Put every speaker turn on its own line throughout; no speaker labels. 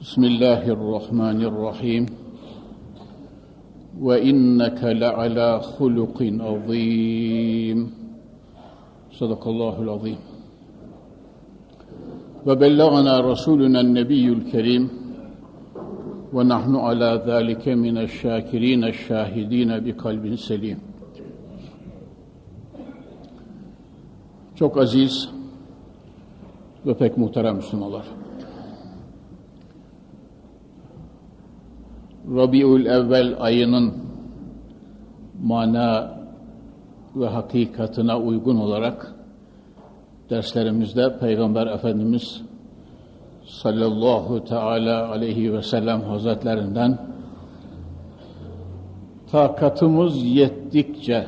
بسم الله الرحمن الرحيم وإنك لعلى خلق عظيم صدق الله العظيم وبلغنا رسولنا النبي الكريم ونحن على ذلك من الشاكرين الشاهدين بقلب سليم Çok aziz ve pek muhterem Müslümanlar. Rabiül Evvel ayının mana ve hakikatına uygun olarak derslerimizde Peygamber Efendimiz sallallahu teala aleyhi ve sellem hazretlerinden takatımız yettikçe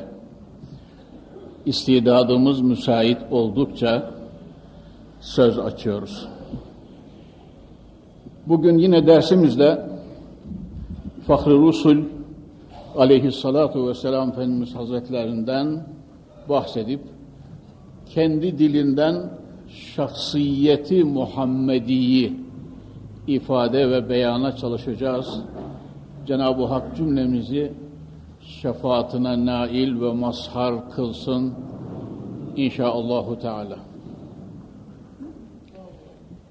istidadımız müsait oldukça söz açıyoruz. Bugün yine dersimizde Fahri Rusul aleyhissalatu vesselam Efendimiz Hazretlerinden bahsedip kendi dilinden şahsiyeti Muhammediyi ifade ve beyana çalışacağız. Cenab-ı Hak cümlemizi şefaatine nail ve mazhar kılsın inşaallahu teala.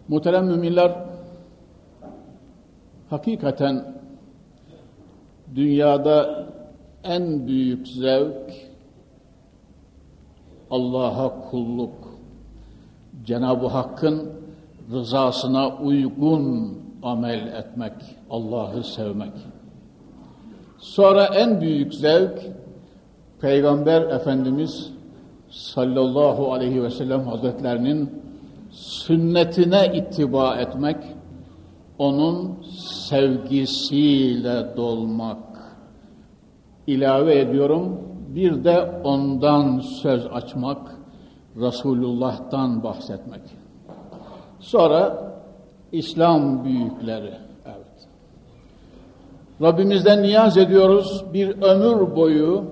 Muhterem müminler hakikaten dünyada en büyük zevk Allah'a kulluk. Cenab-ı Hakk'ın rızasına uygun amel etmek, Allah'ı sevmek. Sonra en büyük zevk Peygamber Efendimiz sallallahu aleyhi ve sellem hazretlerinin sünnetine ittiba etmek, onun sevgisiyle dolmak. İlave ediyorum, bir de ondan söz açmak, Resulullah'tan bahsetmek. Sonra İslam büyükleri, evet. Rabbimizden niyaz ediyoruz bir ömür boyu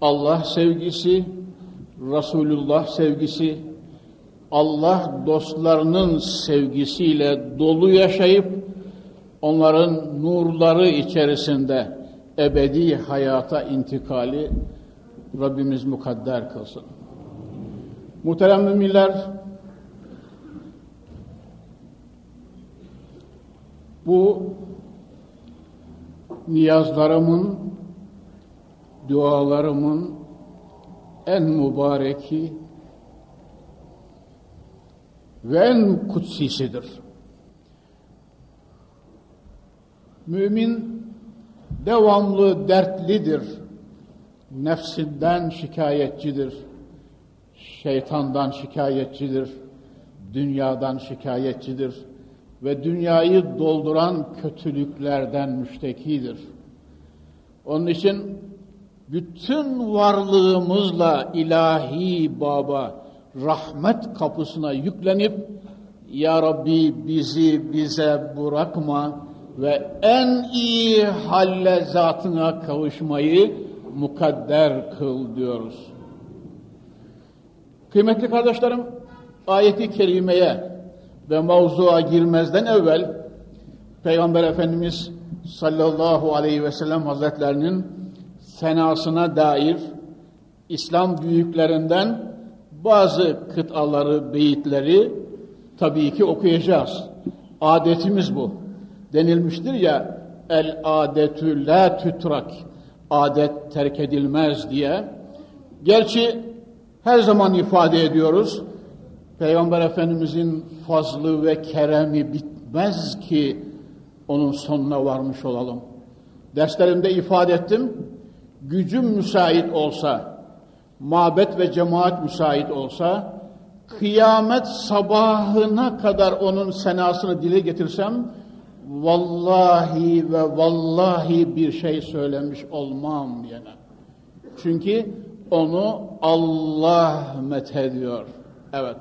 Allah sevgisi, Resulullah sevgisi, Allah dostlarının sevgisiyle dolu yaşayıp onların nurları içerisinde ebedi hayata intikali Rabbimiz mukadder kılsın. Muhterem müminler, bu niyazlarımın, dualarımın en mübareki ve en kutsisidir. Mümin devamlı dertlidir. Nefsinden şikayetçidir. Şeytandan şikayetçidir. Dünyadan şikayetçidir. Ve dünyayı dolduran kötülüklerden müştekidir. Onun için bütün varlığımızla ilahi baba, rahmet kapısına yüklenip Ya Rabbi bizi bize bırakma ve en iyi halle zatına kavuşmayı mukadder kıl diyoruz. Kıymetli kardeşlerim, ayeti kerimeye ve mavzuğa girmezden evvel Peygamber Efendimiz sallallahu aleyhi ve sellem hazretlerinin senasına dair İslam büyüklerinden bazı kıtaları, beyitleri tabii ki okuyacağız. Adetimiz bu. Denilmiştir ya el adetü la tütrak adet terk edilmez diye. Gerçi her zaman ifade ediyoruz. Peygamber Efendimizin fazlı ve keremi bitmez ki onun sonuna varmış olalım. Derslerimde ifade ettim. Gücüm müsait olsa, mabet ve cemaat müsait olsa kıyamet sabahına kadar onun senasını dile getirsem vallahi ve vallahi bir şey söylemiş olmam diyene. Çünkü onu Allah methediyor. Evet.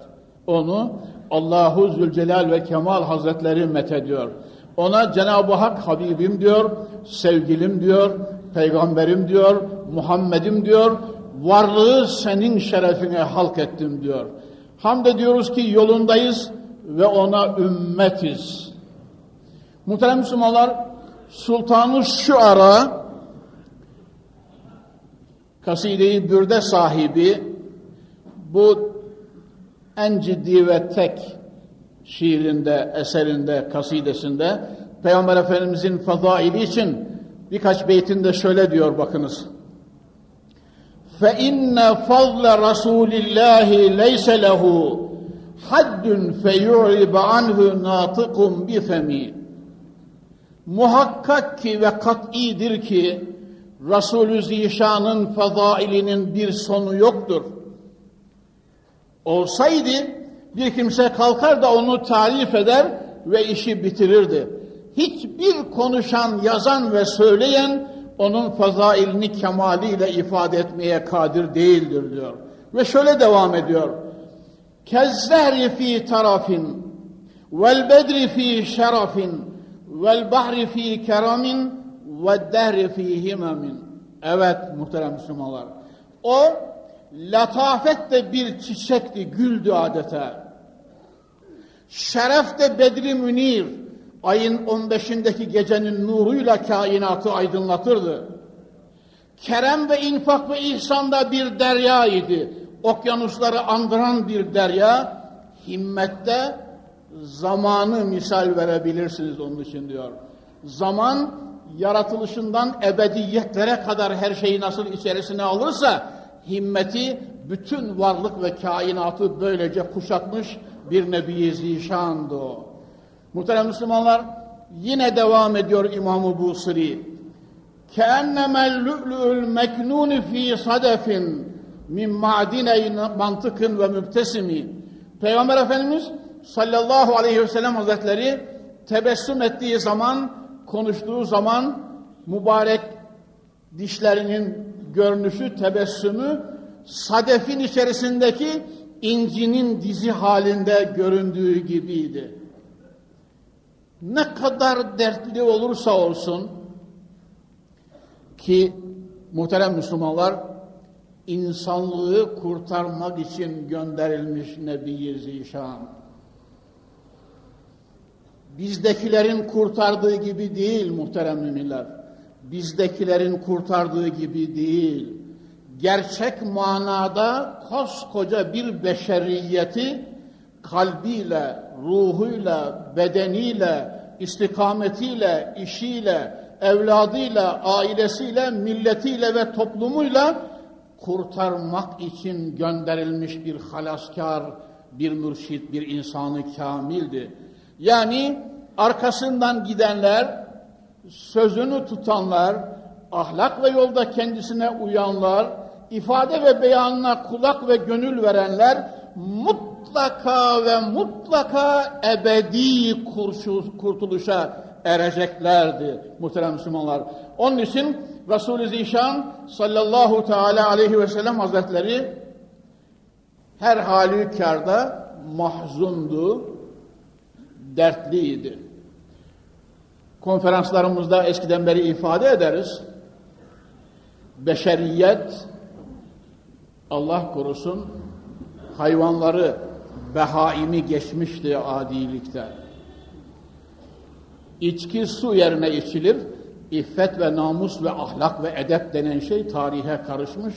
Onu Allahu Zülcelal ve Kemal Hazretleri methediyor. Ona Cenab-ı Hak Habibim diyor, sevgilim diyor, peygamberim diyor, Muhammed'im diyor, varlığı senin şerefine halk ettim diyor. Hamd ediyoruz ki yolundayız ve ona ümmetiz. Muhterem Müslümanlar, Sultanı şu ara kaside-i bürde sahibi bu en ciddi ve tek şiirinde, eserinde, kasidesinde Peygamber Efendimizin fazaili için birkaç beytinde şöyle diyor bakınız. فَاِنَّ فَضْلَ رَسُولِ اللّٰهِ لَيْسَ لَهُ حَدٌّ فَيُعْرِبَ عَنْهُ نَاطِقٌ بِفَمِي Muhakkak ki ve kat'idir ki Resulü Zişan'ın fazailinin bir sonu yoktur. Olsaydı bir kimse kalkar da onu tarif eder ve işi bitirirdi. Hiçbir konuşan, yazan ve söyleyen onun fazailini kemaliyle ifade etmeye kadir değildir diyor. Ve şöyle devam ediyor. Kezzehri fi tarafin vel bedri fi şerafin vel bahri fi keramin ve dehri fi himemin. Evet muhterem Müslümanlar. O latafet de bir çiçekti, güldü adeta. Şeref de Bedri Münir, ayın 15'indeki gecenin nuruyla kainatı aydınlatırdı. Kerem ve infak ve ihsanda bir derya idi. Okyanusları andıran bir derya, himmette zamanı misal verebilirsiniz onun için diyor. Zaman yaratılışından ebediyetlere kadar her şeyi nasıl içerisine alırsa himmeti bütün varlık ve kainatı böylece kuşatmış bir Nebi-i Zişan'dı o. Muhterem Müslümanlar yine devam ediyor İmam-ı Busiri. كَاَنَّمَا اللُّؤْلُؤُ الْمَكْنُونِ ف۪ي صَدَفٍ min ma'dine mantıkın ve mübtesimi. Peygamber Efendimiz sallallahu aleyhi ve sellem hazretleri tebessüm ettiği zaman, konuştuğu zaman mübarek dişlerinin görünüşü, tebessümü sadefin içerisindeki incinin dizi halinde göründüğü gibiydi. Ne kadar dertli olursa olsun ki muhterem Müslümanlar insanlığı kurtarmak için gönderilmiş Nebi Zişan. Bizdekilerin kurtardığı gibi değil muhterem müminler. Bizdekilerin kurtardığı gibi değil. Gerçek manada koskoca bir beşeriyeti kalbiyle, ruhuyla, bedeniyle, istikametiyle, işiyle, evladıyla, ailesiyle, milletiyle ve toplumuyla kurtarmak için gönderilmiş bir halaskar, bir mürşit, bir insanı kamildi. Yani arkasından gidenler, sözünü tutanlar, ahlak ve yolda kendisine uyanlar, ifade ve beyanına kulak ve gönül verenler mutlaka ve mutlaka ebedi kurtuluşa ereceklerdi muhterem Müslümanlar. Onun için Resul-i Zişan sallallahu teala aleyhi ve sellem hazretleri her halükarda mahzundu, dertliydi. Konferanslarımızda eskiden beri ifade ederiz. Beşeriyet Allah korusun hayvanları behaimi geçmişti adilikte. İçki su yerine içilir. İffet ve namus ve ahlak ve edep denen şey tarihe karışmış.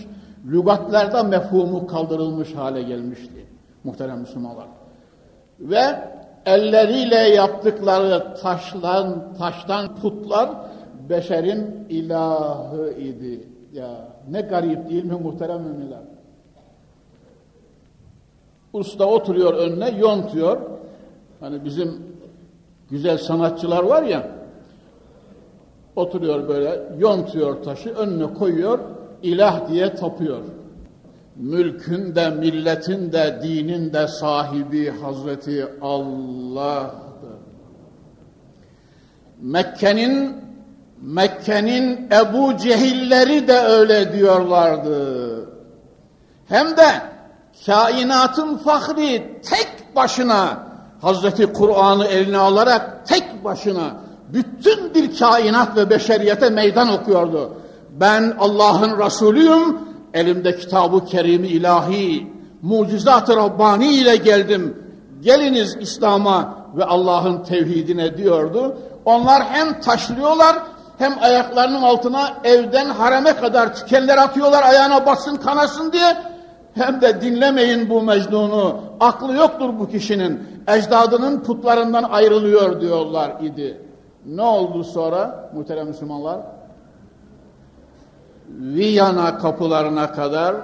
Lügatlarda mefhumu kaldırılmış hale gelmişti. Muhterem Müslümanlar. Ve elleriyle yaptıkları taşlan, taştan putlar beşerin ilahı idi. Ya ne garip değil mi muhterem müminler? Usta oturuyor önüne yontuyor. Hani bizim güzel sanatçılar var ya oturuyor böyle yontuyor taşı önüne koyuyor ilah diye tapıyor. mülkün de, milletin de, dinin de sahibi Hazreti Allah'tır. Mekke'nin Mekke'nin Ebu Cehilleri de öyle diyorlardı. Hem de kainatın fahri tek başına Hazreti Kur'an'ı eline alarak tek başına bütün bir kainat ve beşeriyete meydan okuyordu. Ben Allah'ın Resulüyüm, elimde kitabı kerimi ilahi, mucizat-ı Rabbani ile geldim. Geliniz İslam'a ve Allah'ın tevhidine diyordu. Onlar hem taşlıyorlar hem ayaklarının altına evden hareme kadar tikenler atıyorlar ayağına bassın kanasın diye hem de dinlemeyin bu Mecnun'u aklı yoktur bu kişinin ecdadının putlarından ayrılıyor diyorlar idi. Ne oldu sonra muhterem Müslümanlar? Viyana kapılarına kadar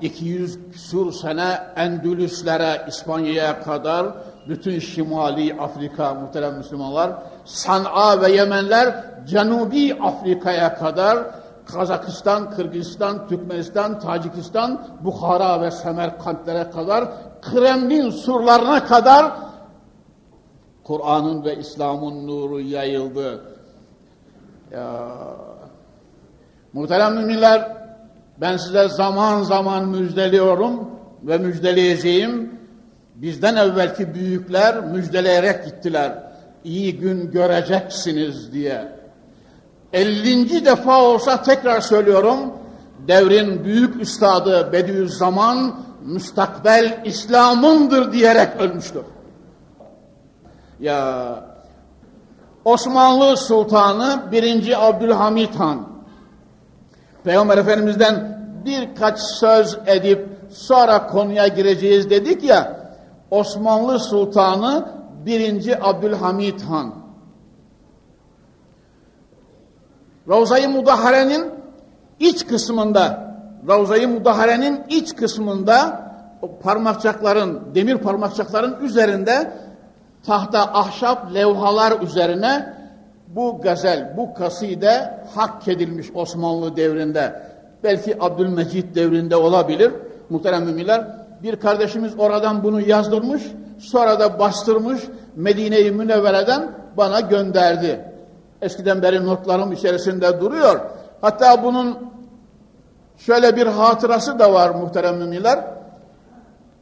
200 küsur sene Endülüslere, İspanya'ya kadar bütün Şimali Afrika muhterem Müslümanlar, San'a ve Yemenler Cenubi Afrika'ya kadar Kazakistan, Kırgızistan, Türkmenistan, Tacikistan, Bukhara ve Semerkantlere kadar Kremlin surlarına kadar Kur'an'ın ve İslam'ın nuru yayıldı. Ya Muhterem müminler, ben size zaman zaman müjdeliyorum ve müjdeleyeceğim. Bizden evvelki büyükler müjdeleyerek gittiler. İyi gün göreceksiniz diye. 50. defa olsa tekrar söylüyorum. Devrin büyük üstadı Bediüzzaman müstakbel İslam'ındır diyerek ölmüştür. Ya Osmanlı Sultanı 1. Abdülhamit Han Peygamber Efendimiz'den birkaç söz edip sonra konuya gireceğiz dedik ya Osmanlı Sultanı 1. Abdülhamit Han Ravza-i Mudahare'nin iç kısmında Ravza-i Mudahare'nin iç kısmında parmakçakların, demir parmakçakların üzerinde tahta ahşap levhalar üzerine bu gazel, bu kaside hak edilmiş Osmanlı devrinde. Belki Abdülmecit devrinde olabilir. Muhterem müminler, bir kardeşimiz oradan bunu yazdırmış, sonra da bastırmış, Medine-i Münevvere'den bana gönderdi. Eskiden beri notlarım içerisinde duruyor. Hatta bunun şöyle bir hatırası da var muhterem müminler.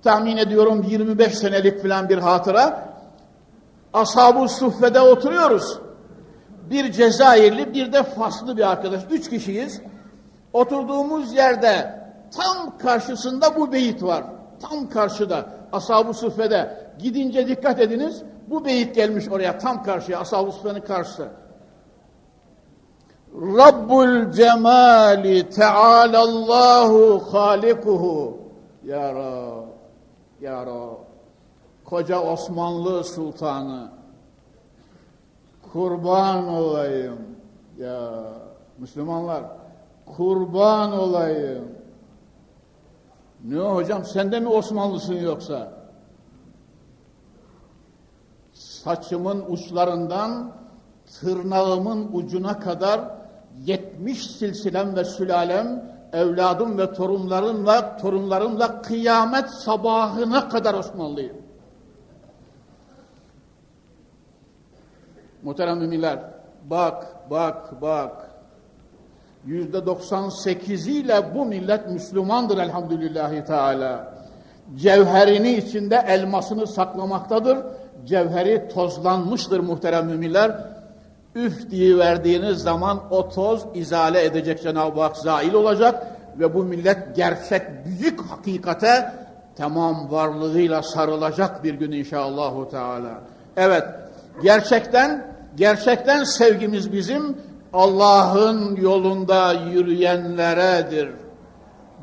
Tahmin ediyorum 25 senelik filan bir hatıra. Ashab-ı Suffe'de oturuyoruz bir Cezayirli, bir de Faslı bir arkadaş. Üç kişiyiz. Oturduğumuz yerde tam karşısında bu beyit var. Tam karşıda. Ashab-ı Suffe'de. Gidince dikkat ediniz. Bu beyit gelmiş oraya tam karşıya. Ashab-ı Suffe'nin karşısı. Rabbul cemali tealallahu halikuhu. Ya Rab, Ya Rab. Koca Osmanlı Sultanı kurban olayım. Ya Müslümanlar kurban olayım. Ne hocam sen de mi Osmanlısın yoksa? Saçımın uçlarından tırnağımın ucuna kadar yetmiş silsilem ve sülalem evladım ve torunlarımla torunlarımla kıyamet sabahına kadar Osmanlıyım. Muhterem müminler, bak, bak, bak. Yüzde 98 ile bu millet Müslümandır elhamdülillahi teala. Cevherini içinde elmasını saklamaktadır. Cevheri tozlanmıştır muhterem müminler. Üf diye verdiğiniz zaman o toz izale edecek Cenab-ı Hak zail olacak ve bu millet gerçek büyük hakikate tamam varlığıyla sarılacak bir gün inşallahü teala. Evet, gerçekten Gerçekten sevgimiz bizim Allah'ın yolunda yürüyenleredir.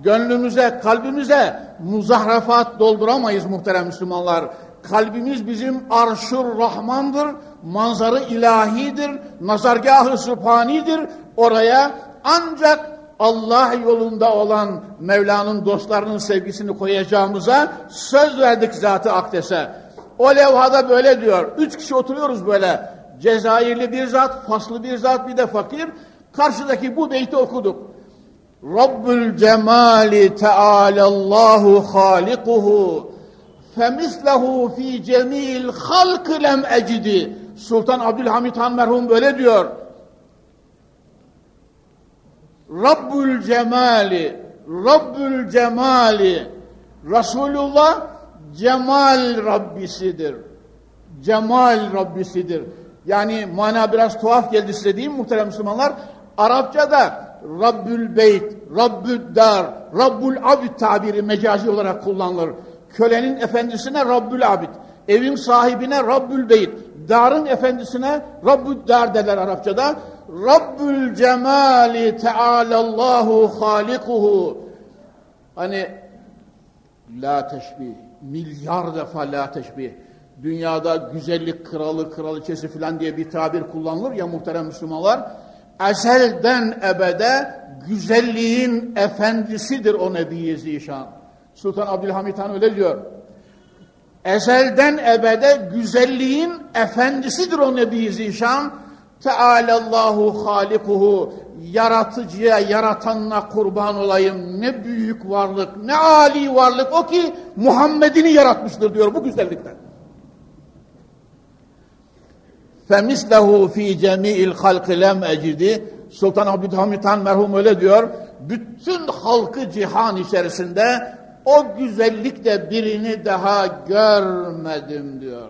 Gönlümüze, kalbimize muzahrafat dolduramayız muhterem Müslümanlar. Kalbimiz bizim arşur rahmandır, manzarı ilahidir, nazargahı sübhanidir. Oraya ancak Allah yolunda olan Mevla'nın dostlarının sevgisini koyacağımıza söz verdik Zat-ı Akdes'e. O levhada böyle diyor. Üç kişi oturuyoruz böyle. Cezayirli bir zat, faslı bir zat bir de fakir. Karşıdaki bu beyti okuduk. Rabbül cemali teâlellâhu hâlikuhu femislehu fi cemil halkı lem ecidi. Sultan Abdülhamit Han merhum böyle diyor. Rabbül cemali, Rabbül cemali, Resulullah cemal Rabbisidir. Cemal Rabbisidir. Yani mana biraz tuhaf geldi size değil mi muhterem Müslümanlar? Arapçada Rabbül Beyt, Rabbül Dar, Rabbül Abid tabiri mecazi olarak kullanılır. Kölenin efendisine Rabbül Abid, evin sahibine Rabbül Beyt, darın efendisine Rabbül Dar derler Arapçada. Rabbül Cemali Tealallahu Halikuhu. Hani la teşbih, milyar defa la teşbih. Dünyada güzellik kralı, kraliçesi filan diye bir tabir kullanılır ya muhterem Müslümanlar. Ezelden ebede güzelliğin efendisidir o Nebi Zişan. Sultan Abdülhamit Han öyle diyor. Ezelden ebede güzelliğin efendisidir o Nebi Zişan. Tealallahu halikuhu yaratıcıya, yaratanına kurban olayım. Ne büyük varlık, ne âli varlık o ki Muhammed'ini yaratmıştır diyor bu güzellikten. Femislehu fi cemi'il halkı lem ecidi. Sultan Abdülhamit Han merhum öyle diyor. Bütün halkı cihan içerisinde o güzellikte birini daha görmedim diyor.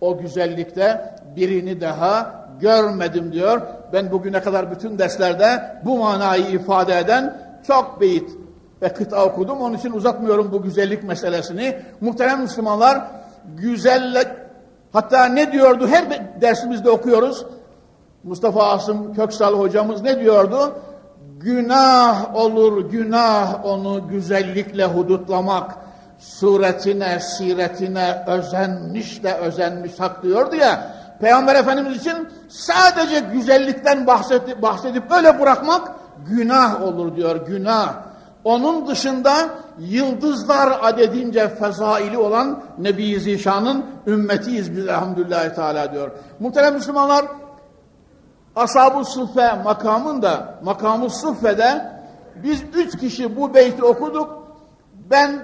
O güzellikte birini daha görmedim diyor. Ben bugüne kadar bütün derslerde bu manayı ifade eden çok beyit ve kıta okudum. Onun için uzatmıyorum bu güzellik meselesini. Muhterem Müslümanlar, güzellik hatta ne diyordu her dersimizde okuyoruz. Mustafa Asım Köksal hocamız ne diyordu? Günah olur günah onu güzellikle hudutlamak. Suretine, siretine özenmiş de özenmiş hak diyordu ya. Peygamber Efendimiz için sadece güzellikten bahsedip, bahsedip öyle bırakmak günah olur diyor, günah. Onun dışında yıldızlar adedince fezaili olan Nebi Zişan'ın ümmetiyiz biz elhamdülillahi teala diyor. Muhterem Müslümanlar, Ashab-ı Suffe makamında, makamı Suffe'de biz üç kişi bu beyti okuduk. Ben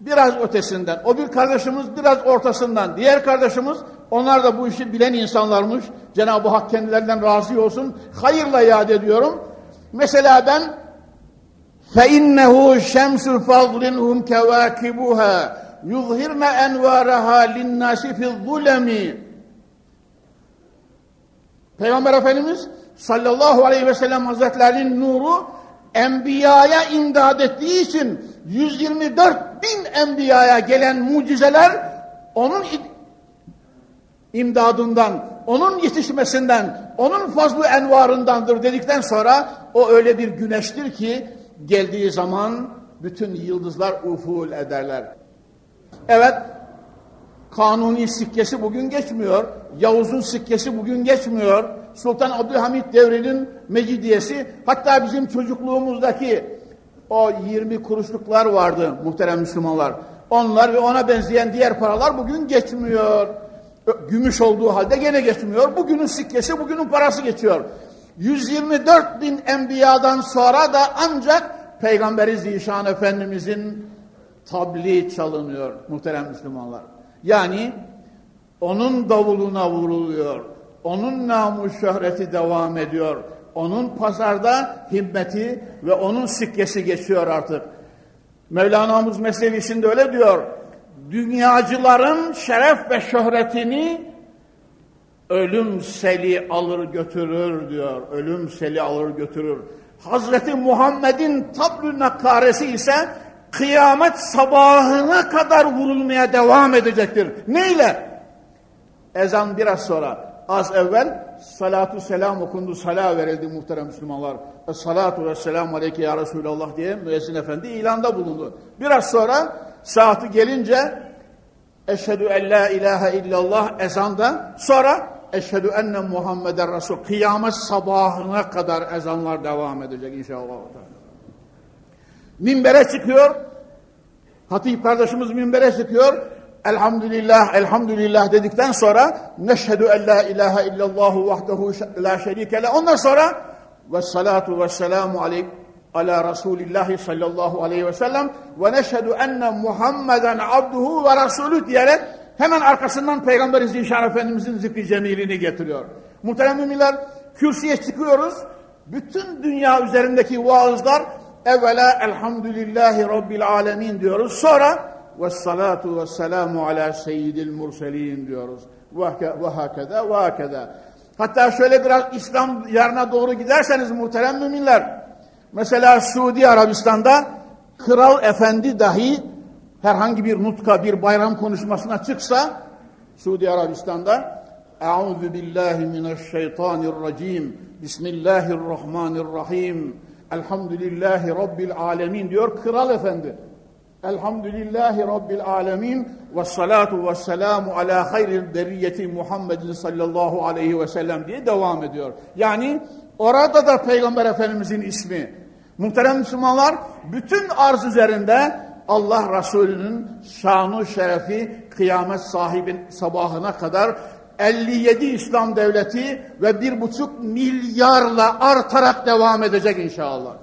biraz ötesinden, o bir kardeşimiz biraz ortasından, diğer kardeşimiz onlar da bu işi bilen insanlarmış. Cenab-ı Hak kendilerinden razı olsun. Hayırla yad ediyorum. Mesela ben فَاِنَّهُ شَمْسُ فَضْلٍ هُمْ كَوَاكِبُهَا يُظْهِرْنَ اَنْوَارَهَا لِلنَّاسِ فِي الظُّلَمِ Peygamber Efendimiz sallallahu aleyhi ve sellem hazretlerinin nuru enbiyaya imdad ettiği için 124 bin enbiyaya gelen mucizeler onun imdadından, onun yetişmesinden, onun fazlı envarındandır dedikten sonra o öyle bir güneştir ki geldiği zaman bütün yıldızlar uful ederler. Evet, Kanuni sikkesi bugün geçmiyor. Yavuz'un sikkesi bugün geçmiyor. Sultan Abdülhamit devrinin mecidiyesi hatta bizim çocukluğumuzdaki o 20 kuruşluklar vardı muhterem Müslümanlar. Onlar ve ona benzeyen diğer paralar bugün geçmiyor. Gümüş olduğu halde gene geçmiyor. Bugünün sikkesi, bugünün parası geçiyor. 124 bin enbiyadan sonra da ancak Peygamberi Zişan Efendimizin tabliği çalınıyor muhterem Müslümanlar. Yani onun davuluna vuruluyor. Onun namus şöhreti devam ediyor. Onun pazarda himmeti ve onun sikkesi geçiyor artık. Mevlana'mız Mesnevisinde öyle diyor. Dünyacıların şeref ve şöhretini ölüm seli alır götürür diyor. Ölüm seli alır götürür. Hazreti Muhammed'in tablü nakaresi ise kıyamet sabahına kadar vurulmaya devam edecektir. Neyle? Ezan biraz sonra. Az evvel salatu selam okundu, sala verildi muhterem Müslümanlar. Salatu ve selamu aleyke ya Resulallah diye müezzin efendi ilanda bulundu. Biraz sonra saati gelince eşhedü en la ilahe illallah ezanda sonra eşhedü enne Muhammeden Resul kıyamet sabahına kadar ezanlar devam edecek inşallah. Minbere çıkıyor. Hatip kardeşimiz minbere çıkıyor. Elhamdülillah, elhamdülillah dedikten sonra neşhedü en la ilahe illallah vahdehu la şerike le. Ondan sonra ve salatu ve selamu aleyk ala Resulillahi sallallahu aleyhi ve sellem ve neşhedü enne Muhammeden abduhu ve rasulü diyerek hemen arkasından Peygamber Zişan Efendimizin zikri cemilini getiriyor. Muhterem müminler kürsüye çıkıyoruz. Bütün dünya üzerindeki vaazlar evvela elhamdülillahi rabbil alemin diyoruz. Sonra ve salatu ve selamu ala seyyidil murselin diyoruz. Ve hakeda ve hakeda. Hatta şöyle biraz İslam yarına doğru giderseniz muhterem müminler. Mesela Suudi Arabistan'da kral efendi dahi herhangi bir nutka, bir bayram konuşmasına çıksa Suudi Arabistan'da Euzu billahi mineşşeytanirracim. Bismillahirrahmanirrahim. Elhamdülillahi rabbil alamin diyor kral efendi. Elhamdülillahi Rabbil alemin ve salatu ve selamu ala hayril beriyeti Muhammedin sallallahu aleyhi ve sellem diye devam ediyor. Yani orada da Peygamber Efendimizin ismi. Muhterem Müslümanlar bütün arz üzerinde Allah Resulü'nün şanı şerefi kıyamet sahibin sabahına kadar 57 İslam devleti ve bir buçuk milyarla artarak devam edecek inşallah.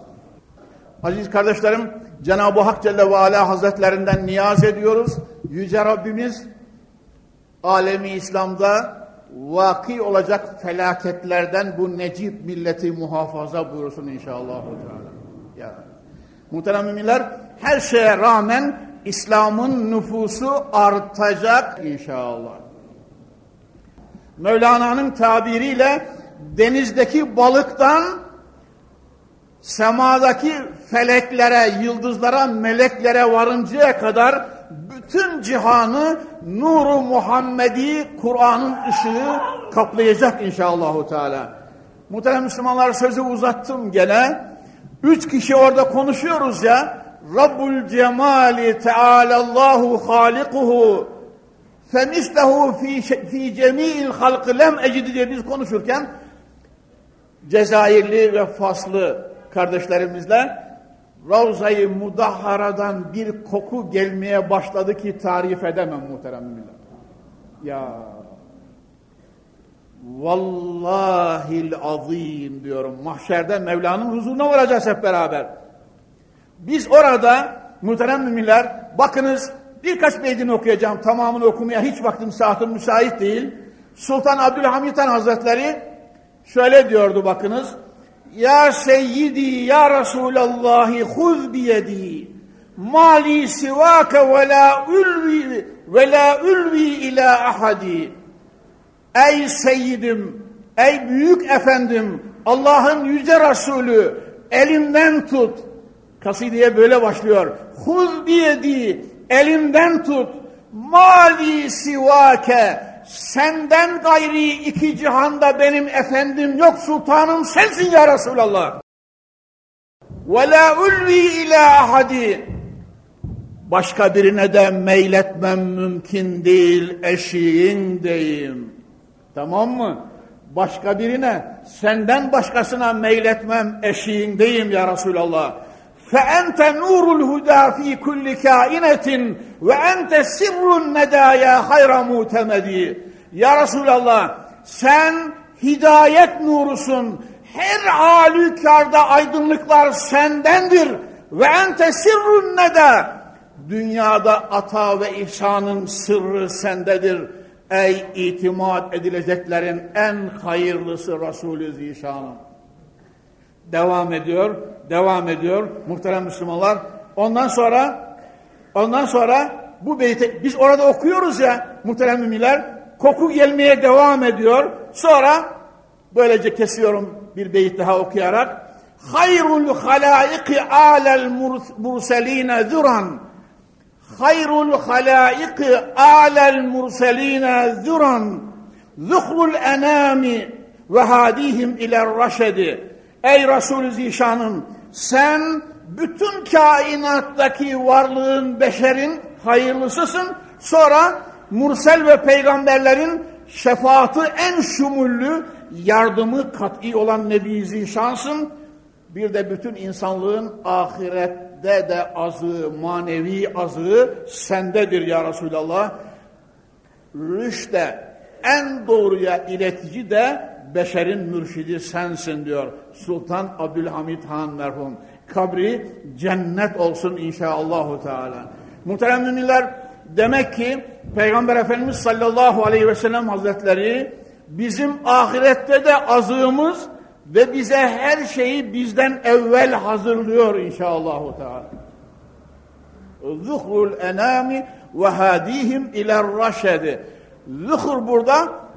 Aziz kardeşlerim, Cenab-ı Hak Celle ve Ala Hazretlerinden niyaz ediyoruz. Yüce Rabbimiz alemi İslam'da vaki olacak felaketlerden bu necip milleti muhafaza buyursun inşallah. Ya. Muhterem müminler, her şeye rağmen İslam'ın nüfusu artacak inşallah. Mevlana'nın tabiriyle denizdeki balıktan semadaki feleklere, yıldızlara, meleklere varıncaya kadar bütün cihanı nuru Muhammedi Kur'an'ın ışığı kaplayacak inşallahu teala. Muhterem Müslümanlar sözü uzattım gene. Üç kişi orada konuşuyoruz ya. Rabbul cemali tealallahu halikuhu fi, fi cemil halkı lem ecidi diye biz konuşurken Cezayirli ve Faslı kardeşlerimizle Ravza-i Mudahhara'dan bir koku gelmeye başladı ki tarif edemem muhterem müminler. Ya Vallahil azim diyorum. Mahşerde Mevla'nın huzuruna varacağız hep beraber. Biz orada muhterem müminler bakınız birkaç beytini okuyacağım. Tamamını okumaya hiç vaktim saatim müsait değil. Sultan Abdülhamid Han Hazretleri şöyle diyordu bakınız. Ya seyyidi ya Resulallahi huz biyedi mali sivake ve la ulvi ve la ulvi ila ahadi Ey seyyidim, ey büyük efendim, Allah'ın yüce Resulü elimden tut. Kasideye böyle başlıyor. Huz biyedi, elimden tut. Mali sivake, senden gayri iki cihanda benim efendim yok sultanım sensin ya Resulallah. Ve la ulvi ila ahadi. Başka birine de meyletmem mümkün değil eşiğindeyim. Tamam mı? Başka birine, senden başkasına meyletmem eşiğindeyim ya Resulallah. فَاَنْتَ نُورُ الْهُدَى ف۪ي كُلِّ كَائِنَةٍ وَاَنْتَ سِرُّ النَّدَايَا خَيْرَ مُعْتَمَد۪ي Ya Resulallah, sen hidayet nurusun. Her halükarda aydınlıklar sendendir. Ve ente sirrun neda. Dünyada ata ve ihsanın sırrı sendedir. Ey itimat edileceklerin en hayırlısı Resulü Zişan'ın. Devam ediyor, devam ediyor muhterem Müslümanlar. Ondan sonra, ondan sonra bu beyti biz orada okuyoruz ya muhterem müminler. Koku gelmeye devam ediyor. Sonra böylece kesiyorum bir beyit daha okuyarak. Hayrul halaiki alel murseline zuran hayrul halaiki alel murseline zuran zuhrul enami ve hadihim ile raşedi ey Resul-i Zişan'ım sen bütün kainattaki varlığın beşerin hayırlısısın sonra mursel ve peygamberlerin şefaati en şumullü yardımı kat'i olan Nebi Zişansın bir de bütün insanlığın ahiret de de azı, manevi azı sendedir ya Resulallah. Rüşte en doğruya iletici de beşerin mürşidi sensin diyor Sultan Abdülhamid Han merhum. kabri cennet olsun inşallahü teala. Muhterem müminler demek ki Peygamber Efendimiz sallallahu aleyhi ve sellem hazretleri bizim ahirette de azığımız ve bize her şeyi bizden evvel hazırlıyor inşallahü teala. Zuhrul enami ve hadihim iler raşedi. Zuhur burada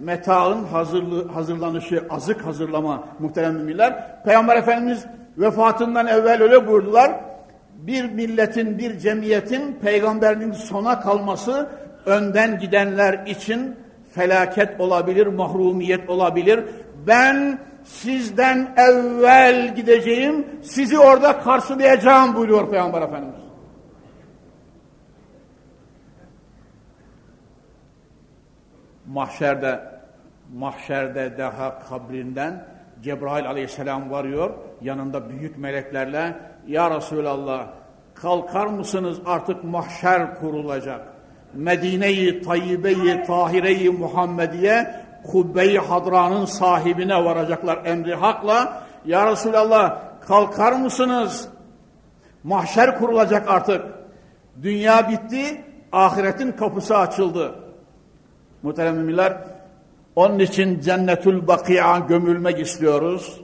metaın hazırlı, hazırlanışı, azık hazırlama muhterem müminler. Peygamber Efendimiz vefatından evvel öyle buyurdular. Bir milletin, bir cemiyetin peygamberinin sona kalması önden gidenler için felaket olabilir, mahrumiyet olabilir. Ben sizden evvel gideceğim, sizi orada karşılayacağım buyuruyor Peygamber Efendimiz. Mahşerde, mahşerde daha kabrinden Cebrail aleyhisselam varıyor, yanında büyük meleklerle, Ya Resulallah kalkar mısınız artık mahşer kurulacak. Medine-i Tayyibe-i Tahire-i Muhammediye Kubbe-i Hadra'nın sahibine varacaklar emri hakla. Ya Resulallah kalkar mısınız? Mahşer kurulacak artık. Dünya bitti, ahiretin kapısı açıldı. Muhterem müminler, onun için cennetül bakiya gömülmek istiyoruz.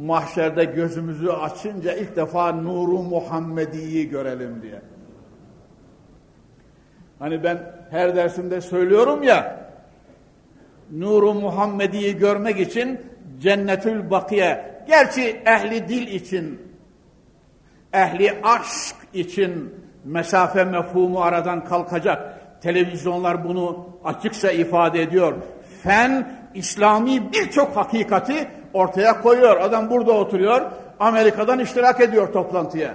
Mahşerde gözümüzü açınca ilk defa nuru Muhammedi'yi görelim diye. Hani ben her dersimde söylüyorum ya, nuru Muhammedi'yi görmek için cennetül bakiye, gerçi ehli dil için, ehli aşk için mesafe mefhumu aradan kalkacak. Televizyonlar bunu açıkça ifade ediyor. Fen, İslami birçok hakikati ortaya koyuyor. Adam burada oturuyor, Amerika'dan iştirak ediyor toplantıya.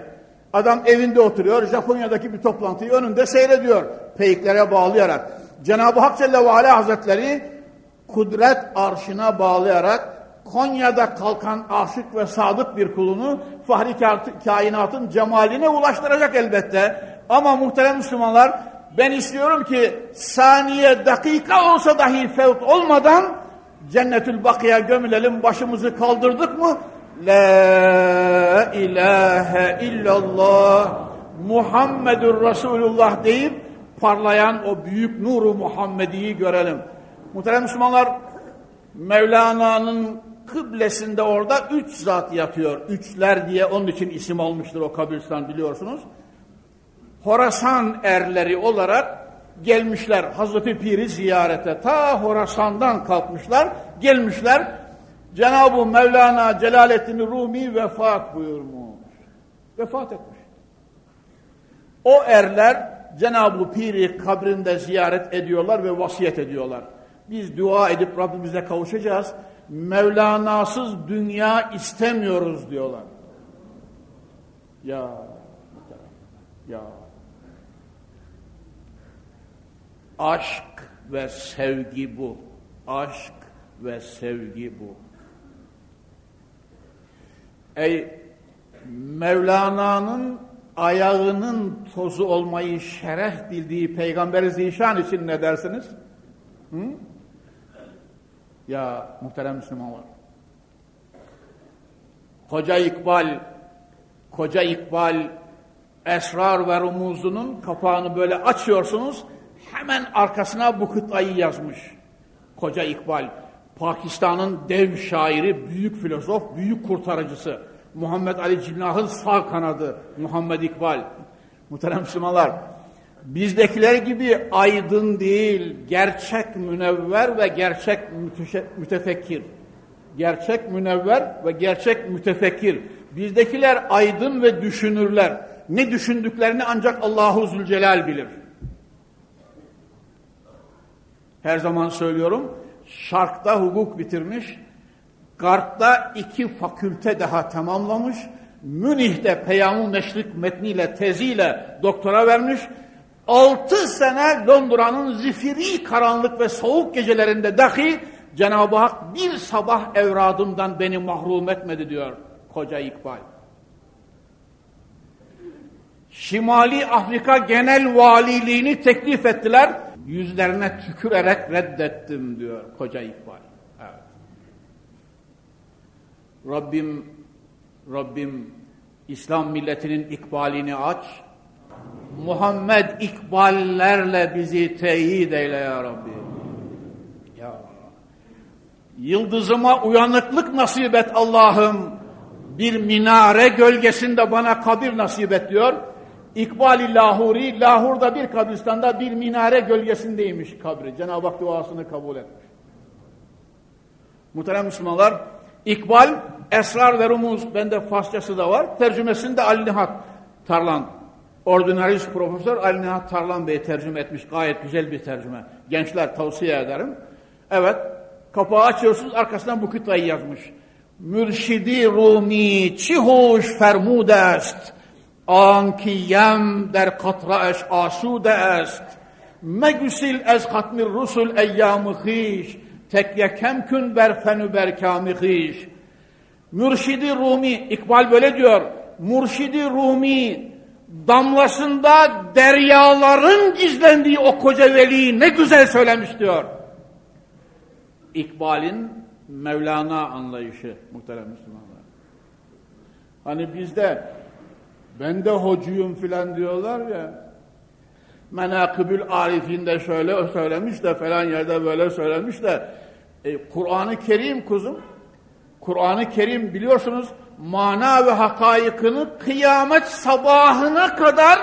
Adam evinde oturuyor, Japonya'daki bir toplantıyı önünde seyrediyor. Peyklere bağlayarak. Cenab-ı Hak Celle ve Ala Hazretleri kudret arşına bağlayarak Konya'da kalkan aşık ve sadık bir kulunu fahri kainatın cemaline ulaştıracak elbette. Ama muhterem Müslümanlar ben istiyorum ki saniye dakika olsa dahi fevt olmadan cennetül bakıya gömülelim başımızı kaldırdık mı La ilahe illallah Muhammedur Resulullah deyip parlayan o büyük nuru Muhammedi'yi görelim. Muhterem Müslümanlar Mevlana'nın kıblesinde orada üç zat yatıyor. Üçler diye onun için isim olmuştur o kabristan biliyorsunuz. Horasan erleri olarak gelmişler Hazreti Pir'i ziyarete. Ta Horasan'dan kalkmışlar, gelmişler. Cenab-ı Mevlana Celaleddin Rumi vefat buyurmuş. Vefat etmiş. O erler Cenab-ı Pir'i kabrinde ziyaret ediyorlar ve vasiyet ediyorlar. Biz dua edip Rabbimize kavuşacağız. Mevlana'sız dünya istemiyoruz diyorlar. Ya, ya. Aşk ve sevgi bu. Aşk ve sevgi bu. Ey Mevlana'nın ayağının tozu olmayı şeref bildiği Peygamber-i Zişan için ne dersiniz? Hı? Ya muhterem Müslümanlar. Koca İkbal, Koca İkbal Esrar ve Rumuzunun kapağını böyle açıyorsunuz, hemen arkasına bu kıtayı yazmış. Koca İkbal, Pakistan'ın dev şairi, büyük filozof, büyük kurtarıcısı. Muhammed Ali Cinnah'ın sağ kanadı Muhammed İkbal. Muhterem Müslümanlar, bizdekiler gibi aydın değil, gerçek münevver ve gerçek mütefekkir. Gerçek münevver ve gerçek mütefekkir. Bizdekiler aydın ve düşünürler. Ne düşündüklerini ancak Allahu Zülcelal bilir. Her zaman söylüyorum, Şark'ta hukuk bitirmiş, Garp'ta iki fakülte daha tamamlamış, Münih'te Peyam-ı Meşrik metniyle, teziyle doktora vermiş, altı sene Londra'nın zifiri karanlık ve soğuk gecelerinde dahi Cenab-ı Hak bir sabah evradımdan beni mahrum etmedi diyor koca İkbal. Şimali Afrika Genel Valiliğini teklif ettiler. Yüzlerine tükürerek reddettim diyor koca İkbal. Evet. Rabbim Rabbim İslam milletinin ikbalini aç. Muhammed ikballerle bizi teyit eyle ya Rabbi. Ya Yıldızıma uyanıklık nasip et Allah'ım. Bir minare gölgesinde bana kabir nasip et diyor. İkbali Lahuri, Lahur'da bir kabristanda bir minare gölgesindeymiş kabri. Cenab-ı Hak duasını kabul etmiş. Muhterem Müslümanlar, İkbal, Esrar ve Rumuz, bende Farsçası da var. Tercümesinde Ali Nihat Tarlan, ordinarist profesör Ali Nihat Tarlan Bey tercüme etmiş. Gayet güzel bir tercüme. Gençler tavsiye ederim. Evet, kapağı açıyorsunuz, arkasından bu kıtayı yazmış. Mürşidi Rumi çi hoş fermud est, anki yem der katra eş asude est, megüsil ez katmir rusul eyyamı hiş, tek yekem kün ber fenü ber kâmihiş. Mürşidi Rumi, İkbal böyle diyor, Mürşidi Rumi damlasında deryaların gizlendiği o koca veliyi ne güzel söylemiş diyor. İkbal'in Mevlana anlayışı muhterem Müslümanlar. Hani bizde ben de hocuyum filan diyorlar ya. Menakıbül Arif'inde şöyle söylemiş de falan yerde böyle söylemiş de e, Kur'an-ı Kerim kuzum Kur'an-ı Kerim biliyorsunuz mana ve hakaikını kıyamet sabahına kadar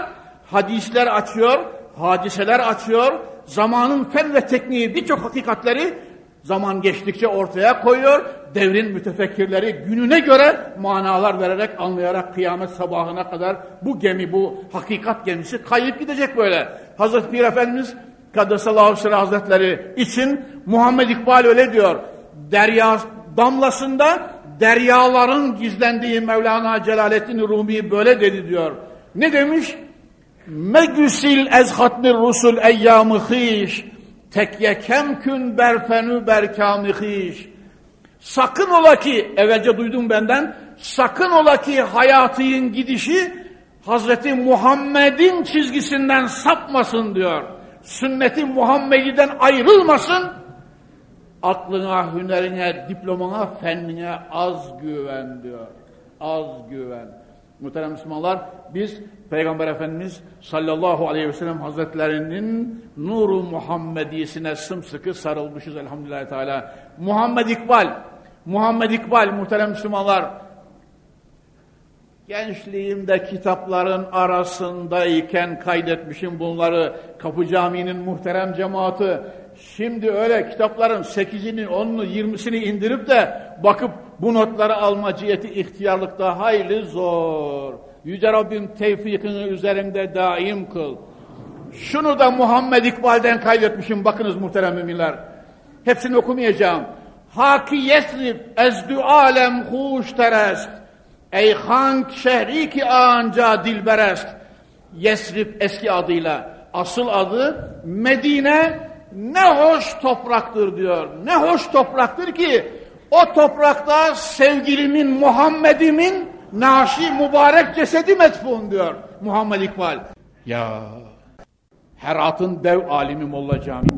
hadisler açıyor, hadiseler açıyor, zamanın fen ve tekniği birçok hakikatleri zaman geçtikçe ortaya koyuyor. Devrin mütefekkirleri gününe göre manalar vererek, anlayarak kıyamet sabahına kadar bu gemi, bu hakikat gemisi kayıp gidecek böyle. Hazreti Pir Efendimiz Kaddesallahu Sırrı Hazretleri için Muhammed İkbal öyle diyor. Derya damlasında deryaların gizlendiği Mevlana Celaleddin Rumi böyle dedi diyor. Ne demiş? Megüsil ez hatmir rusul eyyamı hiş tekye kemkün berfenü berkamihiş. Sakın ola ki, evvelce duydum benden, sakın ola ki hayatının gidişi Hazreti Muhammed'in çizgisinden sapmasın diyor. Sünneti Muhammed'den ayrılmasın. Aklına, hünerine, diplomana, fennine az güven diyor. Az güven. Muhterem Müslümanlar biz Peygamber Efendimiz sallallahu aleyhi ve sellem hazretlerinin nuru Muhammediyesine sımsıkı sarılmışız elhamdülillah teala. Muhammed İkbal, Muhammed İkbal muhterem Müslümanlar gençliğimde kitapların arasındayken kaydetmişim bunları Kapı Camii'nin muhterem cemaati Şimdi öyle kitapların 8'ini, 10'unu, 20'sini indirip de bakıp bu notları alma ciheti ihtiyarlıkta hayli zor. Yüce Rabbim tevfikini üzerinde daim kıl. Şunu da Muhammed İkbal'den kaydetmişim. Bakınız muhterem müminler. Hepsini okumayacağım. Haki yesrib ezdü alem huş terest. Ey hank şehri ki anca dilberest. Yesrib eski adıyla. Asıl adı Medine ne hoş topraktır diyor. Ne hoş topraktır ki o toprakta sevgilimin Muhammed'imin naşi mübarek cesedi metfun diyor Muhammed İkbal. Ya Herat'ın dev alimi Molla Cami.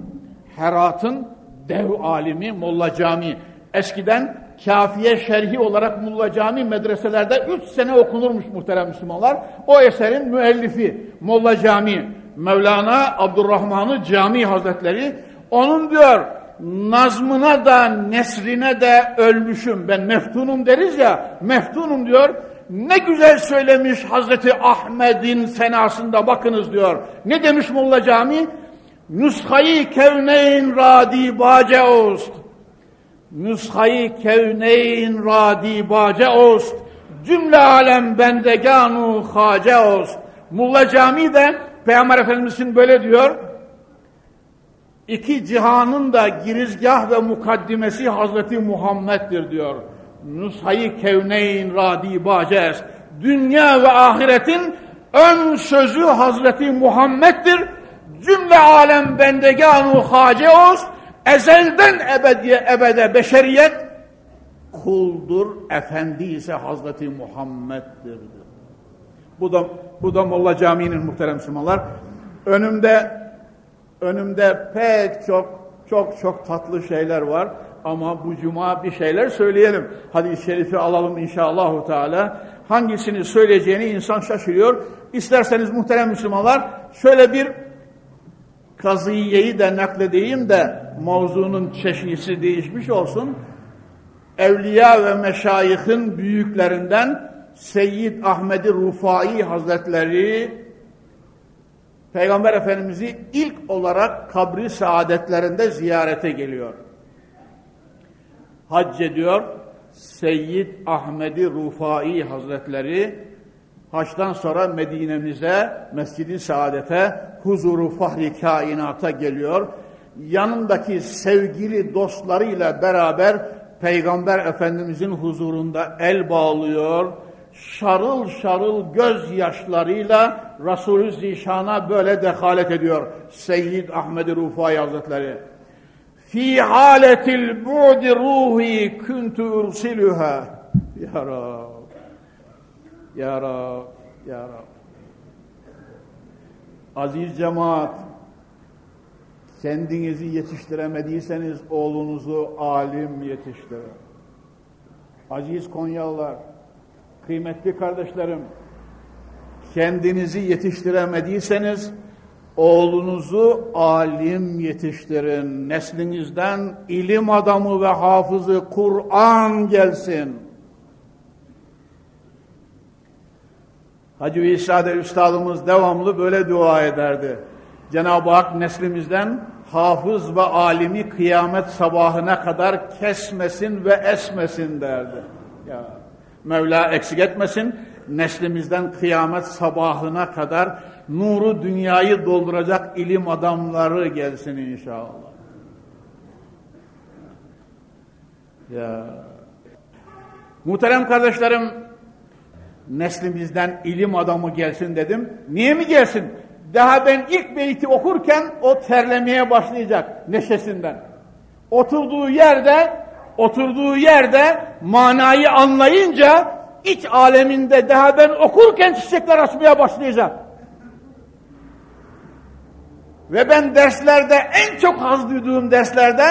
Herat'ın dev alimi Molla Cami. Eskiden kafiye şerhi olarak Molla Cami medreselerde üç sene okunurmuş muhterem Müslümanlar. O eserin müellifi Molla Cami. Mevlana Abdurrahman'ı Cami Hazretleri onun diyor nazmına da nesrine de ölmüşüm. Ben meftunum deriz ya meftunum diyor. Ne güzel söylemiş Hazreti Ahmet'in senasında bakınız diyor. Ne demiş Molla Cami? Nushayı kevneyn radi bace ost. Nushayı kevneyn radi bace ost. Cümle alem bendeganu hace ost. Molla Cami de Peygamber Efendimiz'in böyle diyor. İki cihanın da girizgah ve mukaddimesi Hazreti Muhammed'dir diyor. Nushayı kevneyn radi baces. Dünya ve ahiretin ön sözü Hazreti Muhammed'dir. Cümle alem bendeganu haceos. Ezelden ebediye ebede beşeriyet kuldur. Efendi ise Hazreti Muhammed'dir. Bu da bu da Molla Camii'nin muhterem Müslümanlar. Önümde önümde pek çok çok çok tatlı şeyler var. ama bu cuma bir şeyler söyleyelim. Hadis-i şerifi alalım inşallah Teala. Hangisini söyleyeceğini insan şaşırıyor. İsterseniz muhterem Müslümanlar şöyle bir kaziyeyi de nakledeyim de mavzunun çeşnisi değişmiş olsun. Evliya ve meşayihin büyüklerinden Seyyid Ahmedi Rufai Hazretleri Peygamber Efendimiz'i ilk olarak kabri saadetlerinde ziyarete geliyor. Hac ediyor. Seyyid Ahmedi Rufai Hazretleri haçtan sonra Medine'mize, Mescid-i Saadet'e, huzuru fahri kainata geliyor. Yanındaki sevgili dostlarıyla beraber Peygamber Efendimizin huzurunda el bağlıyor. Şarıl şarıl gözyaşlarıyla Resulü Zişan'a böyle dehalet ediyor. Seyyid Ahmed Rufai Hazretleri. Fi haletil bu'di ruhi kuntu ursiluha. Ya Rab. Ya Rab. Ya Rab. Aziz cemaat, kendinizi yetiştiremediyseniz oğlunuzu alim yetiştirin. Aziz Konyalılar, kıymetli kardeşlerim, kendinizi yetiştiremediyseniz oğlunuzu alim yetiştirin. Neslinizden ilim adamı ve hafızı Kur'an gelsin. Hacı İsa'da Üstadımız devamlı böyle dua ederdi. Cenab-ı Hak neslimizden hafız ve alimi kıyamet sabahına kadar kesmesin ve esmesin derdi. Ya Mevla eksik etmesin. Neslimizden kıyamet sabahına kadar nuru dünyayı dolduracak ilim adamları gelsin inşallah. Ya Muhterem kardeşlerim, neslimizden ilim adamı gelsin dedim. Niye mi gelsin? Daha ben ilk beyti okurken o terlemeye başlayacak neşesinden. Oturduğu yerde, oturduğu yerde manayı anlayınca iç aleminde daha ben okurken çiçekler açmaya başlayacak. Ve ben derslerde en çok haz duyduğum derslerde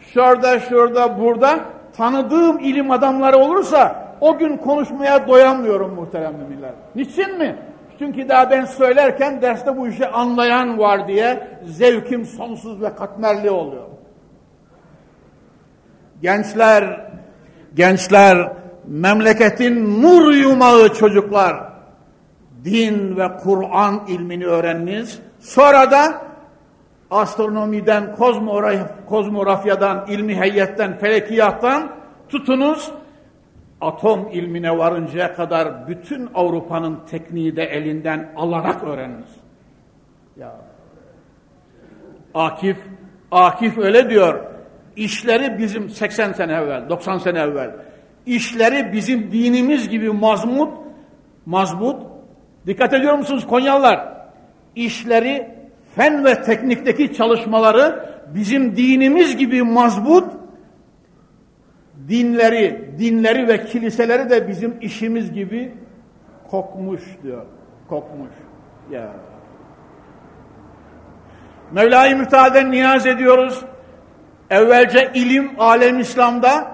şurada şurada burada tanıdığım ilim adamları olursa o gün konuşmaya doyamıyorum muhterem müminler. Niçin mi? Çünkü daha ben söylerken derste bu işi anlayan var diye zevkim sonsuz ve katmerli oluyor. Gençler, gençler, memleketin nur yumağı çocuklar, din ve Kur'an ilmini öğreniniz. Sonra da astronomiden, kozmografyadan, ilmi heyetten, felekiyattan tutunuz atom ilmine varıncaya kadar bütün Avrupa'nın tekniği de elinden alarak öğreniniz. Ya. Akif, Akif öyle diyor. İşleri bizim 80 sene evvel, 90 sene evvel. İşleri bizim dinimiz gibi mazmut, mazbut. Dikkat ediyor musunuz Konyalılar? İşleri, fen ve teknikteki çalışmaları bizim dinimiz gibi mazbut, dinleri, dinleri ve kiliseleri de bizim işimiz gibi kokmuş diyor. Kokmuş. Ya. Mevla-i Müteala'dan niyaz ediyoruz. Evvelce ilim alem İslam'da,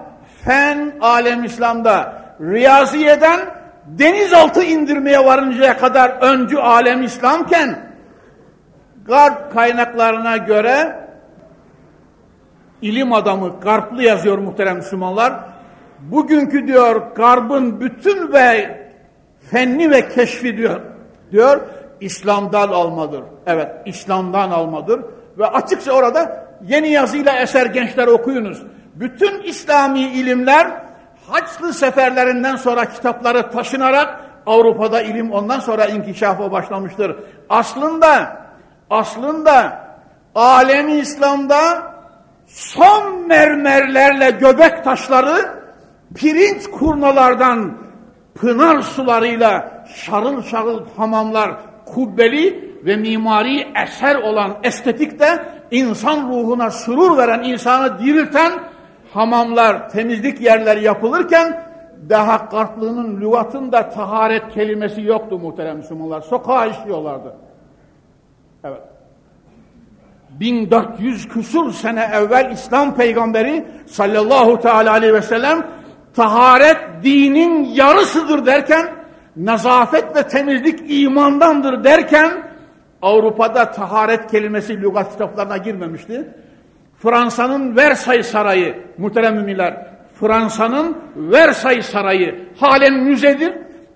fen alem İslam'da, riyaziyeden denizaltı indirmeye varıncaya kadar öncü alem İslamken, garp kaynaklarına göre ilim adamı Garplı yazıyor muhterem Müslümanlar. Bugünkü diyor Garb'ın bütün ve fenni ve keşfi diyor. Diyor İslam'dan almadır. Evet İslam'dan almadır. Ve açıkça orada yeni yazıyla eser gençler okuyunuz. Bütün İslami ilimler Haçlı seferlerinden sonra kitapları taşınarak Avrupa'da ilim ondan sonra inkişafa başlamıştır. Aslında aslında alemi İslam'da son mermerlerle göbek taşları pirinç kurnalardan pınar sularıyla şarıl şarıl hamamlar kubbeli ve mimari eser olan estetikte insan ruhuna sürur veren, insanı dirilten hamamlar, temizlik yerleri yapılırken daha kartlığının lügatında taharet kelimesi yoktu muhterem Müslümanlar. Sokağa işliyorlardı. Evet. 1400 küsur sene evvel İslam peygamberi sallallahu teala aleyhi ve sellem taharet dinin yarısıdır derken nezafet ve temizlik imandandır derken Avrupa'da taharet kelimesi lügat kitaplarına girmemişti. Fransa'nın Versailles Sarayı muhterem müminler Fransa'nın Versailles Sarayı halen müzedir.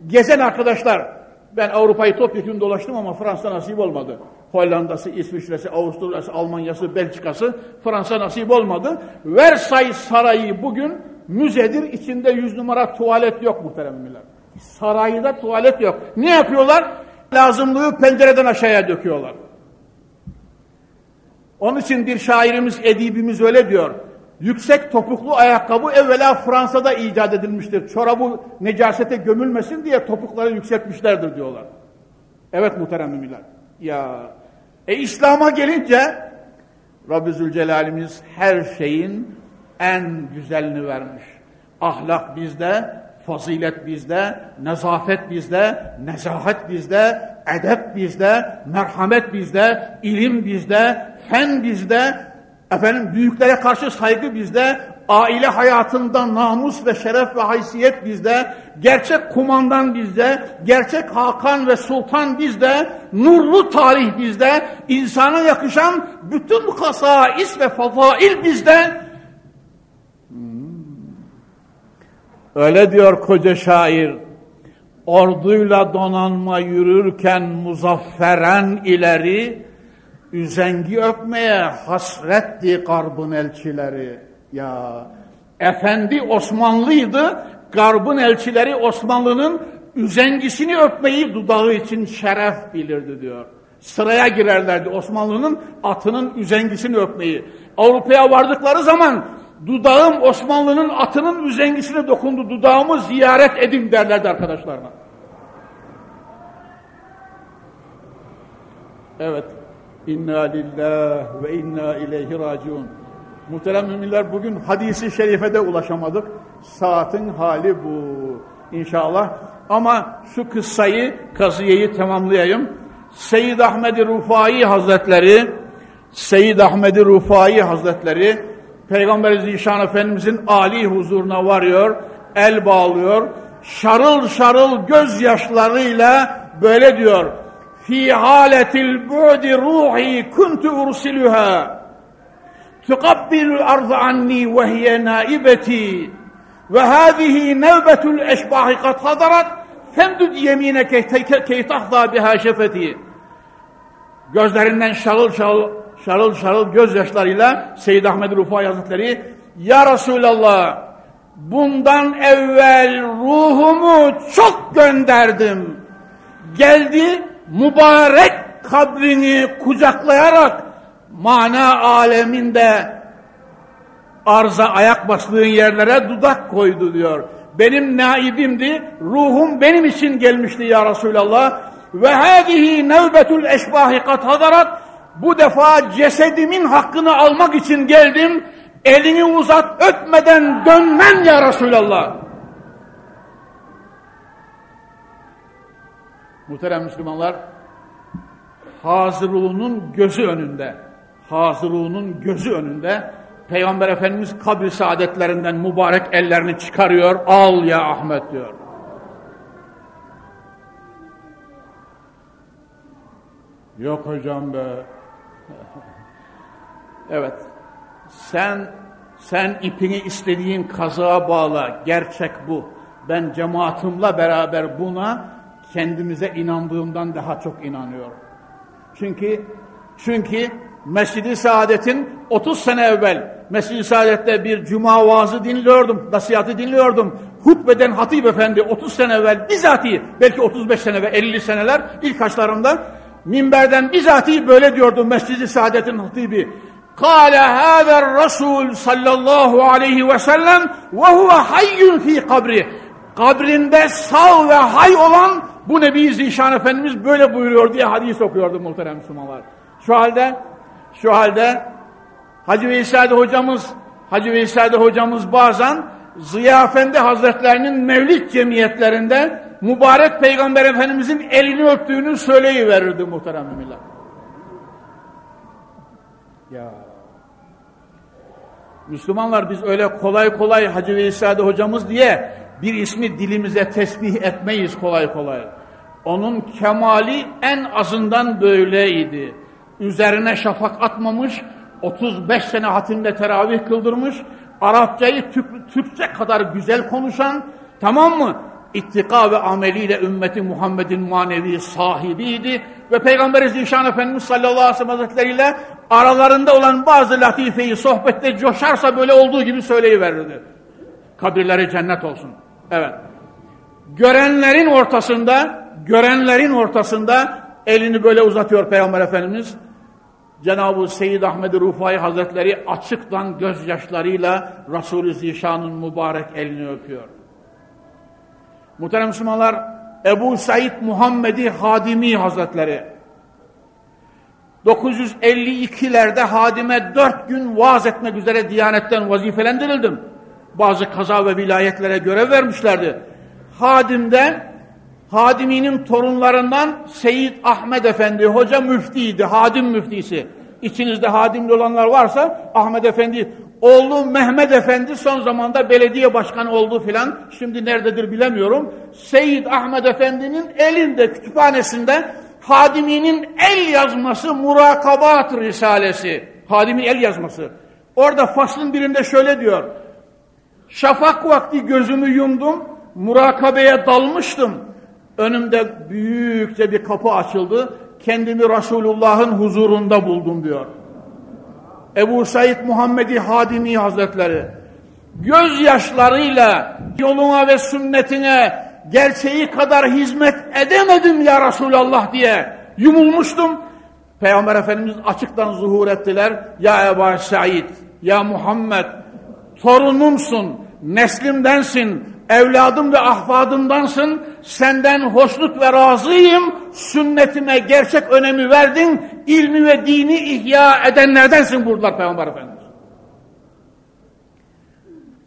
Gezen arkadaşlar ben Avrupa'yı topyekun dolaştım ama Fransa nasip olmadı. Hollanda'sı, İsviçre'si, Avusturya'sı, Almanya'sı, Belçika'sı Fransa nasip olmadı. Versailles Sarayı bugün müzedir. İçinde yüz numara tuvalet yok muhterem müminler. Sarayda tuvalet yok. Ne yapıyorlar? Lazımlığı pencereden aşağıya döküyorlar. Onun için bir şairimiz, edibimiz öyle diyor. Yüksek topuklu ayakkabı evvela Fransa'da icat edilmiştir. Çorabı necasete gömülmesin diye topukları yükseltmişlerdir diyorlar. Evet muhterem müminler. Ya e İslam'a gelince Rabbi Zülcelal'imiz her şeyin en güzelini vermiş. Ahlak bizde, fazilet bizde, nezafet bizde, nezahet bizde, edep bizde, merhamet bizde, ilim bizde, fen bizde, efendim büyüklere karşı saygı bizde, aile hayatında namus ve şeref ve haysiyet bizde, gerçek kumandan bizde, gerçek hakan ve sultan bizde, nurlu tarih bizde, insana yakışan bütün hasais ve fazail bizde. Öyle diyor koca şair, orduyla donanma yürürken muzafferen ileri, üzengi öpmeye hasretti garbın elçileri. Ya efendi Osmanlıydı, garbın elçileri Osmanlı'nın üzengisini öpmeyi dudağı için şeref bilirdi diyor. Sıraya girerlerdi Osmanlı'nın atının üzengisini öpmeyi. Avrupa'ya vardıkları zaman dudağım Osmanlı'nın atının üzengisine dokundu, dudağımı ziyaret edin derlerdi arkadaşlarına. Evet. İnna lillah ve inna ileyhi raciun. Muhterem müminler bugün hadisi şerifede ulaşamadık. Saatin hali bu. İnşallah. Ama şu kıssayı, kaziyeyi tamamlayayım. Seyyid Ahmed-i Rufai Hazretleri, Seyyid Ahmed-i Rufai Hazretleri, Peygamber Zişan Efendimizin Ali huzuruna varıyor, el bağlıyor, şarıl şarıl gözyaşlarıyla böyle diyor. Fi haletil bu'di ruhi kuntu ursiluha tukabbilu arz anni ve hiye naibeti ve hâzihi nevbetul eşbahi kad hadarat femdud yemineke key tahza biha şefeti gözlerinden şarıl şarıl şarıl şarıl gözyaşlarıyla Seyyid Ahmed Rufai Hazretleri Ya Resulallah bundan evvel ruhumu çok gönderdim geldi mübarek kabrini kucaklayarak mana aleminde arza ayak bastığın yerlere dudak koydu diyor. Benim naibimdi, ruhum benim için gelmişti ya Resulallah. Ve hâzihi nevbetul eşbahi kat hadarat. Bu defa cesedimin hakkını almak için geldim. Elini uzat öpmeden dönmem ya Resulallah. Muhterem Müslümanlar, Hazırluğunun gözü önünde, Hazırluğunun gözü önünde Peygamber Efendimiz kabri saadetlerinden mübarek ellerini çıkarıyor. Al ya Ahmet diyor. Yok hocam be. evet. Sen sen ipini istediğin kazığa bağla. Gerçek bu. Ben cemaatimle beraber buna kendimize inandığımdan daha çok inanıyorum. Çünkü çünkü Mescid-i Saadet'in 30 sene evvel Mescid-i Saadet'te bir cuma vaazı dinliyordum, nasihatı dinliyordum. Hutbeden Hatip Efendi 30 sene evvel bizatihi belki 35 sene ve 50 seneler ilk haçlarımda minberden bizatihi böyle diyordu Mescid-i Saadet'in hatibi. Kale hâzer Resul sallallahu aleyhi ve sellem ve huve hayyun fi kabri. Kabrinde sağ ve hay olan bu Nebi Zişan Efendimiz böyle buyuruyor diye hadis okuyordu muhterem Müslümanlar. Şu halde şu halde Hacı Veysade hocamız Hacı Veysade hocamız bazen Ziya Efendi Hazretlerinin mevlid cemiyetlerinde mübarek Peygamber Efendimizin elini öptüğünü söyleyiverirdi muhterem müminler. Ya. Müslümanlar biz öyle kolay kolay Hacı Veysade hocamız diye bir ismi dilimize tesbih etmeyiz kolay kolay. Onun kemali en azından böyleydi. Üzerine şafak atmamış, 35 sene hatimle teravih kıldırmış, Arapçayı Türk, Türkçe kadar güzel konuşan, tamam mı? İttika ve ameliyle ümmeti Muhammed'in manevi sahibiydi ve Peygamber Zişan Efendimiz sallallahu aleyhi ve sellem hazretleriyle aralarında olan bazı latifeyi sohbette coşarsa böyle olduğu gibi söyleyiverirdi. Kabirleri cennet olsun. Evet. Görenlerin ortasında, görenlerin ortasında elini böyle uzatıyor Peygamber Efendimiz. Cenab-ı Seyyid Ahmed Rufai Hazretleri açıktan gözyaşlarıyla Resulü Zişan'ın mübarek elini öpüyor. Muhterem Müslümanlar, Ebu Said Muhammedi Hadimi Hazretleri 952'lerde Hadime dört gün vaaz etmek üzere Diyanet'ten vazifelendirildim. Bazı kaza ve vilayetlere görev vermişlerdi. Hadim'de Hadimi'nin torunlarından Seyyid Ahmet Efendi hoca müftiydi, Hadim müftisi. İçinizde hadimli olanlar varsa Ahmet Efendi, oğlu Mehmet Efendi son zamanda belediye başkanı oldu filan. Şimdi nerededir bilemiyorum. Seyyid Ahmet Efendi'nin elinde kütüphanesinde Hadimi'nin el yazması Murakabat Risalesi. Hadimi el yazması. Orada faslın birinde şöyle diyor. Şafak vakti gözümü yumdum, murakabeye dalmıştım. Önümde büyükçe bir kapı açıldı. Kendimi Resulullah'ın huzurunda buldum diyor. Ebu Said Muhammedi Hadimi Hazretleri gözyaşlarıyla yoluna ve sünnetine gerçeği kadar hizmet edemedim ya Resulallah diye yumulmuştum. Peygamber Efendimiz açıktan zuhur ettiler. Ya Ebu Said, ya Muhammed torunumsun, neslimdensin, evladım ve ahvadımdansın, senden hoşnut ve razıyım, sünnetime gerçek önemi verdin, ilmi ve dini ihya edenlerdensin buradalar Peygamber Efendimiz.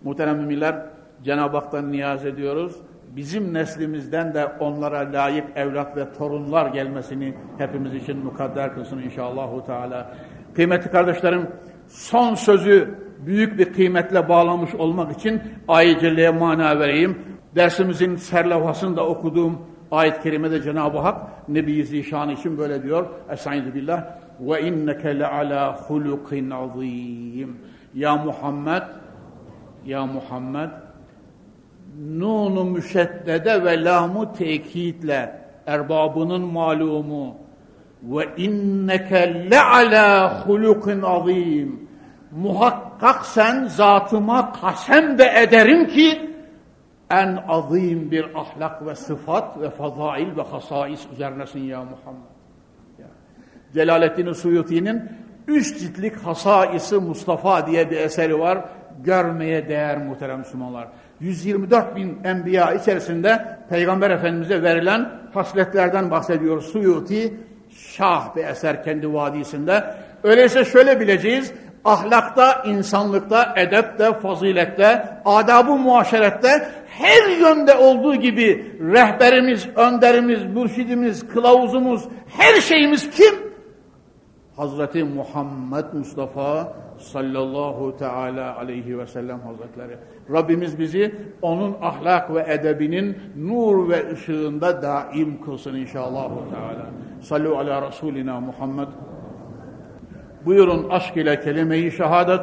Muhterem müminler, Cenab-ı Hak'tan niyaz ediyoruz. Bizim neslimizden de onlara layık evlat ve torunlar gelmesini hepimiz için mukadder kılsın inşallahu teala. Kıymetli kardeşlerim, son sözü büyük bir kıymetle bağlamış olmak için ayet celleye mana vereyim. Dersimizin serlevhasını da okuduğum ayet-i kerimede Cenab-ı Hak Nebi Zişan için böyle diyor. Estaizu billah. Ve inneke le ala hulukin azim. Ya Muhammed ya Muhammed nunu müşeddede ve lamı tekitle erbabının malumu ve inneke le ala hulukin azim muhakkak sen zatıma kasem de ederim ki en azim bir ahlak ve sıfat ve fazail ve hasais üzerinesin ya Muhammed. Ya. Celaleddin Suyuti'nin üç ciltlik Hasaisi Mustafa diye bir eseri var. Görmeye değer muhterem Müslümanlar. 124 bin enbiya içerisinde Peygamber Efendimiz'e verilen hasletlerden bahsediyor Suyuti. Şah bir eser kendi vadisinde. Öyleyse şöyle bileceğiz ahlakta, insanlıkta, edepte, fazilette, adab-ı muaşerette her yönde olduğu gibi rehberimiz, önderimiz, mürşidimiz, kılavuzumuz, her şeyimiz kim? Hazreti Muhammed Mustafa sallallahu teala aleyhi ve sellem hazretleri. Rabbimiz bizi onun ahlak ve edebinin nur ve ışığında daim kılsın inşallah. Teala. Sallu ala Resulina Muhammed Buyurun aşk ile kelime-i şehadet.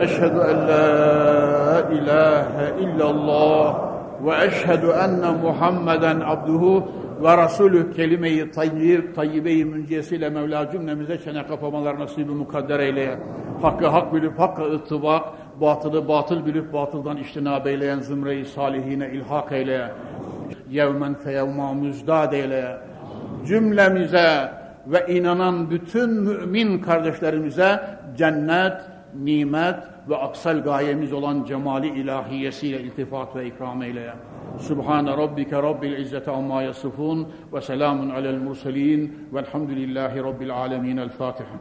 Eşhedü en la ilahe illallah ve eşhedü enne Muhammeden abduhu ve Resulü kelime-i tayyib, tayyibe-i müncesiyle Mevla cümlemize çene kapamalar nasibi mukadder eyleye. Hakkı hak bilip hakka ıttibak, batılı batıl bilip batıldan iştinab eyleyen zümre-i salihine ilhak eyleye. Yevmen feyevma müzdad eyleye. Cümlemize ve inanan bütün mümin kardeşlerimize cennet, nimet ve aksal gayemiz olan cemali ilahiyesiyle iltifat ve ikram eyle. Subhane rabbike rabbil izzeti amma yasifun ve selamun alel murselin velhamdülillahi rabbil alemin. El Fatiha.